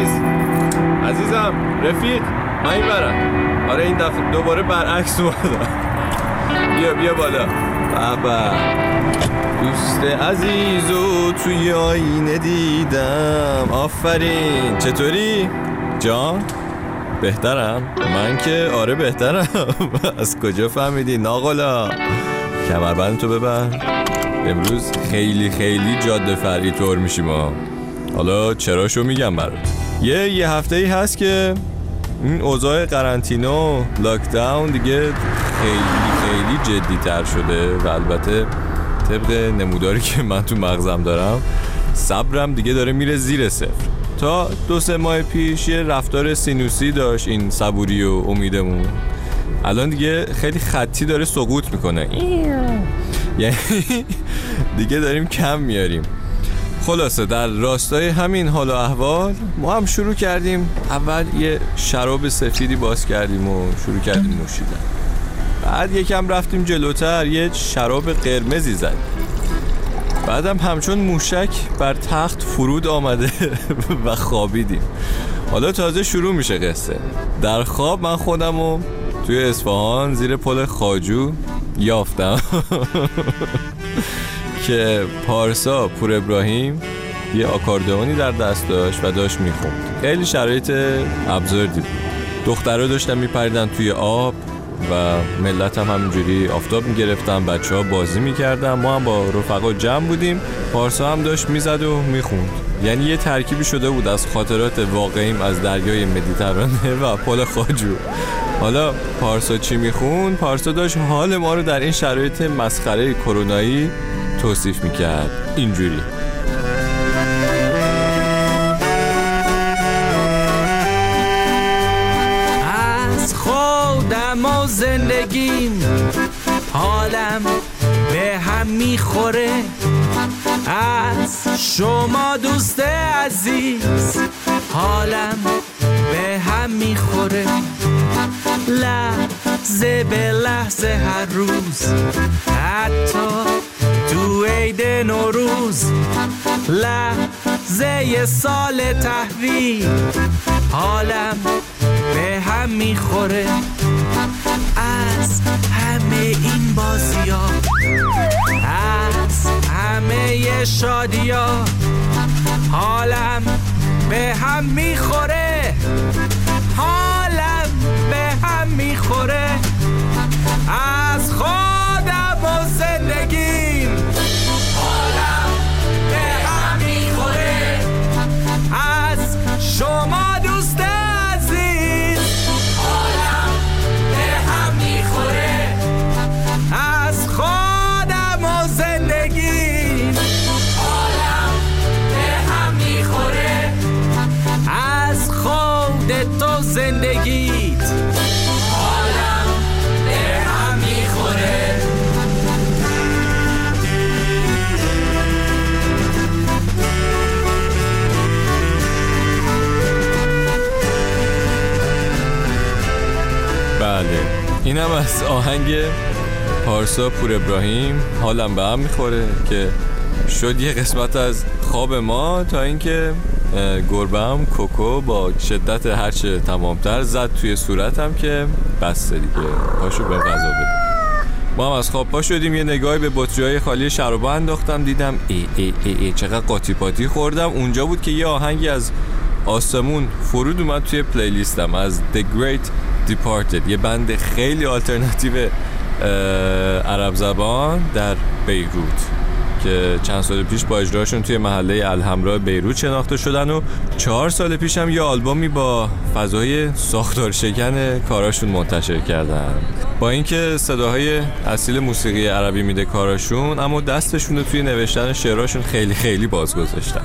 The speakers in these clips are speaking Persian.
عزیز. عزیزم رفیق من این برم آره این دفعه دوباره برعکس اومدم. بیا بیا بالا. بابا. دوست عزیز و توی آینه دیدم. آفرین. چطوری؟ جان؟ بهترم؟ من که؟ آره بهترم. از کجا فهمیدی؟ ناغلا؟ کمربند تو ببر. امروز خیلی خیلی جاده فرعی طور میشیم ها. حالا چراشو میگم برات. یه یه هفته ای هست که این اوضاع قرنطینه لاکداون دیگه خیلی خیلی جدی تر شده و البته طبق نموداری که من تو مغزم دارم صبرم دیگه داره میره زیر صفر. تا دو سه ماه پیش یه رفتار سینوسی داشت این صبوری و امیدمون. الان دیگه خیلی خطی داره سقوط می‌کنه. یعنی دیگه داریم کم میاریم. خلاصه در راستای همین حال و احوال ما هم شروع کردیم. اول یه شراب سفیدی باز کردیم و شروع کردیم نوشیدن. بعد یکم رفتیم جلوتر یه شراب قرمزی زدیم. بعدم همچون موشک بر تخت فرود آمده و خوابیدیم. حالا تازه شروع میشه قصه. در خواب من خودم و توی اصفهان زیر پل خاجو یافتم. که پارسا پور ابراهیم یه آکاردئونی در دست داشت و داشت می‌خوند. خیلی شرایط ابزردی بود. دخترها داشتن میپریدن توی آب و ملت هم همینجوری آفتاب می‌گرفتن بچه ها بازی می‌کردن. ما هم با رفقا جمع بودیم. پارسا هم داشت می‌زد و می‌خوند. یعنی یه ترکیبی شده بود از خاطرات واقعیم از دریای مدیترانه و پل خاجو. حالا پارسا چی میخون؟ پارسا داشت حال ما رو در این شرایط مسخره کرونایی توصیف می‌کرد. اینجوری. از خودم و زندگیم حالم به هم می‌خوره. از شما دوست عزیز حالم به هم می‌خوره. لحظه به لحظه هر روز حتی عید نوروز لحظه سال تحویل حالم به هم می‌خوره از همه این بازی ها از همه شادی ها حالم به هم می‌خوره. تو زندگیت. هم بله. اینم از آهنگ پارسا پور ابراهیم. حالم به هم می‌خوره که شد یه قسمت از خواب ما تا اینکه گربم کوکو با شدت هرچه تمامتر زد توی صورتم که بسته دیگه. پاشو به غذا بده. ما هم از خواب پا شدیم یه نگاهی به بطری های خالی شرابا انداختم دیدم ای ای ای, ای چقدر قاطی پاتی خوردم. اونجا بود که یه آهنگی از آسمون فرود اومد توی پلیلیستم از The Great Departed یه بند خیلی آلترناتیو عرب زبان در بیروت. که چند سال پیش با اجراشون توی محله الحمرا بیروت شناخته شدن و چهار سال پیش هم یه آلبومی با فضای ساختار شکن کاراشون منتشر کردن. با اینکه صداهای اصیل موسیقی عربی میده کاراشون اما دستشون رو توی نوشتن شعراشون خیلی خیلی باز گذاشتن.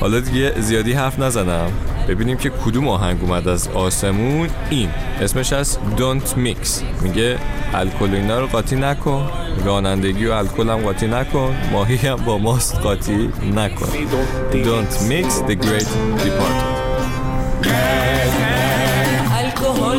حالا دیگه زیادی حرف نزنم. ببینیم که کدوم آهنگ اومد از آسمون. این اسمش از Don't Mix. میگه الکل اینا رو قاطی نکن. رانندگی و الکل هم قاطی نکن. ماهی هم با ماست قاطی نکن. Don't Mix the Great Departed. Alcohol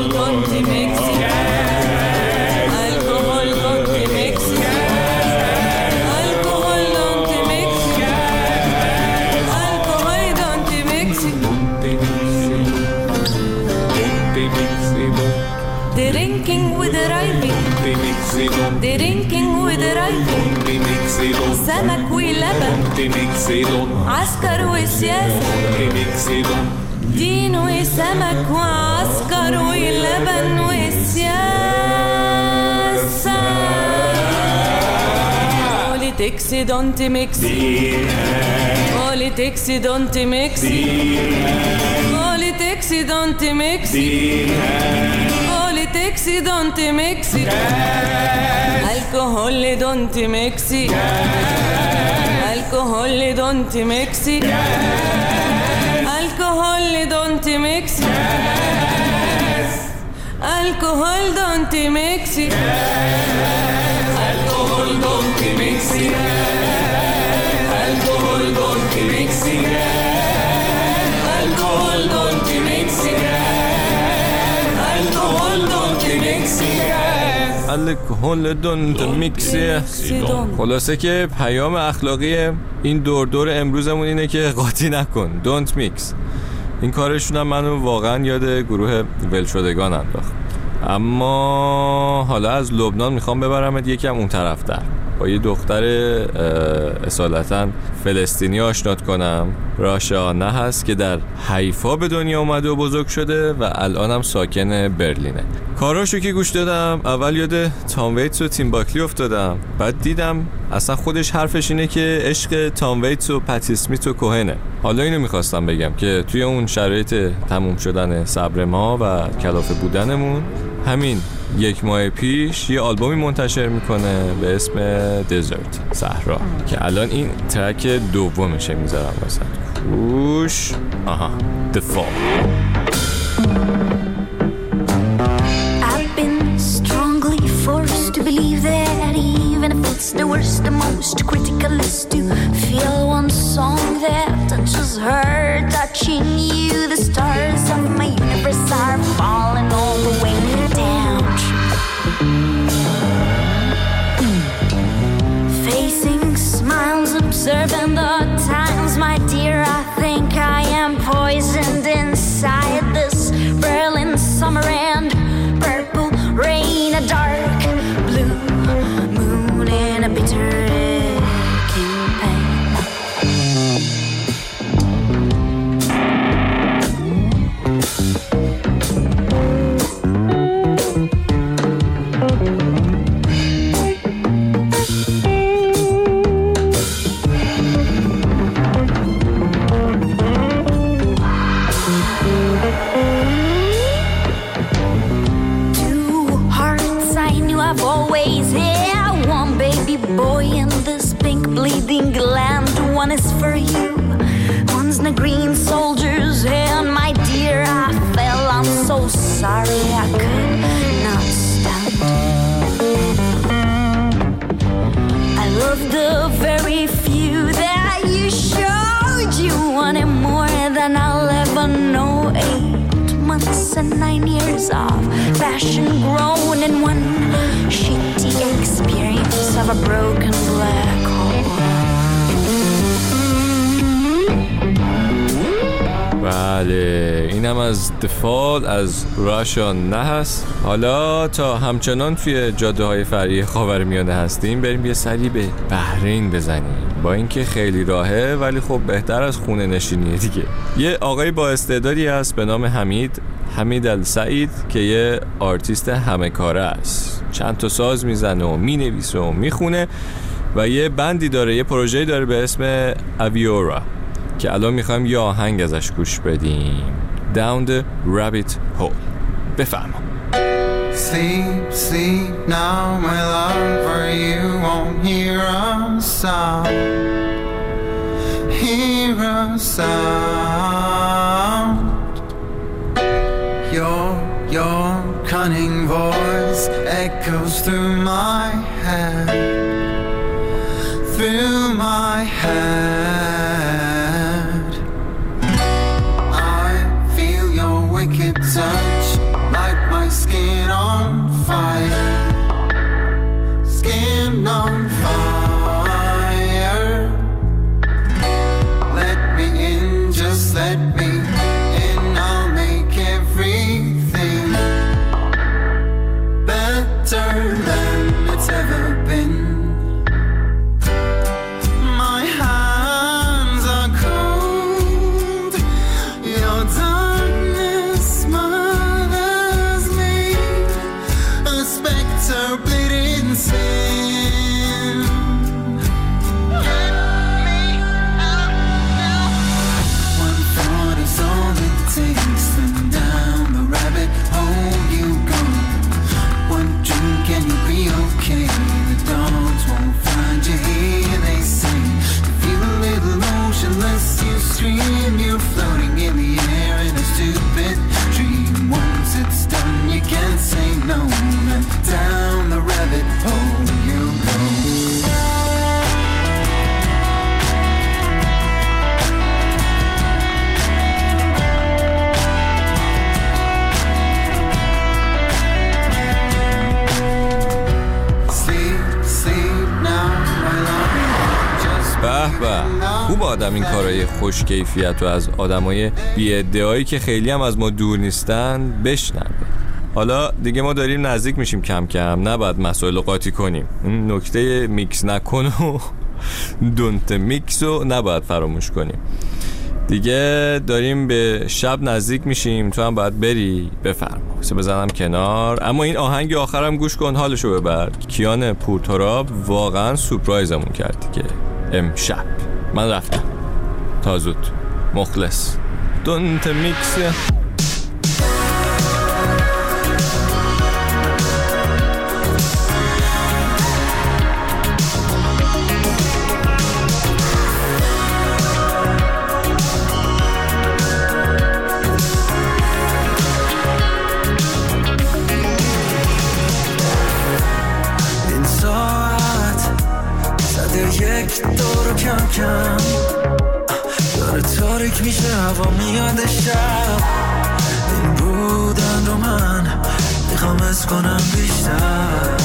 miksil on. Drinking with the right. Onti miksil on. Sana kui läbe. Onti miksil on. Askaru is yes. Onti miksil on. دين وسمك وعسكر ولبن وسياسة بوليتكس دونت ميكس بوليتكس دونت ميكس بوليتكس دونت ميكس بوليتكس دونت ميكس الكحول دونت ميكسي الكحول دونت ميكسي الكحول دونت ميكسي الكحول دونت ميكسي الكحول دونت ميكسي الكحول دونت ميكسي الكحول دونت ميكسي الكحول دونت ميكسي الکل دونت میکسه خلاصه که پیام اخلاقی این دور دور امروزمون اینه که قاطی نکن. دونت میکس این کارشون هم منو واقعا یاد گروه ولشدگان انداخت. اما حالا از لبنان می‌خوام ببرمت یکم اون طرف در. با یه دختر اصالتا فلسطینی آشنات کنم. راشا نه هست که در حیفا به دنیا اومده و بزرگ شده و الان هم ساکن برلینه. کاراشو که گوش دادم اول یاد تام ویتس و تیم باکلی افتادم. بعد دیدم اصلا خودش حرفش اینه که عشق تام ویتس و پتی اسمیت و کوهنه. حالا اینو می‌خواستم بگم که توی اون شرایط تموم شدن صبر ما و کلافه بودنمون همین. یک ماه پیش یه آلبومی منتشر می‌کنه به اسم دزرت صحرا که الان این ترک دومشه می‌ذارم واسه گوش آها The I've been strongly forced to believe that even the worst, the most critical is to feel one song that touches her, touching you. The stars and nine years of passion grown in one shitty experience of a broken black بله. اینم از دفال از راشا نه هست حالا تا همچنان توی جاده های فرعی خاورمیانه هستیم بریم یه سری به بحرین بزنیم. با اینکه خیلی راهه ولی خب بهتر از خونه نشینیه دیگه. یه آقای با استعدادی هست به نام حمید حمید السعید که یه آرتیست همه کاره است. چند تا ساز می‌زنه و می‌نویسه و می‌خونه و یه بندی داره یه پروژه‌ای داره به اسم اویورا که الان می‌خوایم یه آهنگ ازش گوش بدیم Down the Rabbit Hole بفرما Sleep, sleep now, my love, for you won't hear a sound. Hear a sound. Your, your cunning voice echoes through my head. آدم این کارهای خوش کیفیت و از آدمای بی که خیلی هم از ما دور نیستن بشنوه. حالا دیگه ما داریم نزدیک میشیم کم کم نباید مسائل قاطی کنیم. این نکته میکس نکن و don't mix رو نباید فراموش کنیم. دیگه داریم به شب نزدیک میشیم تو هم باید بری بفرما. سه بزنم کنار. اما این آهنگ آخرم گوش کن حالشو ببر. کیان پورتراب واقعا surprise مون کرد دیگه. امشب. من رفتم. تا زود مخلص. دونت میکس. یک دور کم کم. داره تاریک میشه هوا میاد شب. این بودن رو من می‌خوام از کنم بیشتر.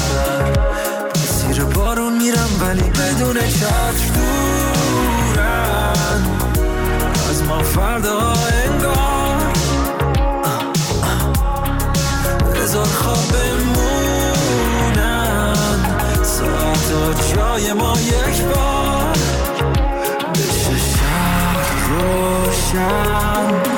زیر بارون میرم ولی بدون چتر دورن از ما فردا انگار. بذار خواب بمونن ساعت جای ما یک بار. drown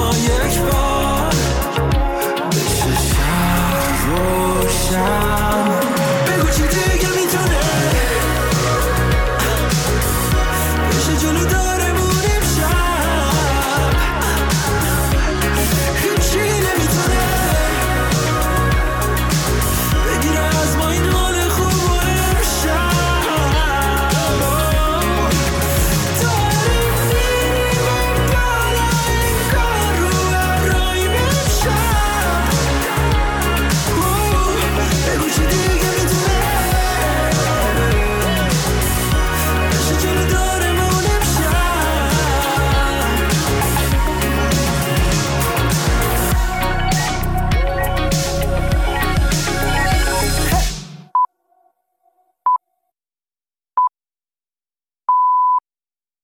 moje twarz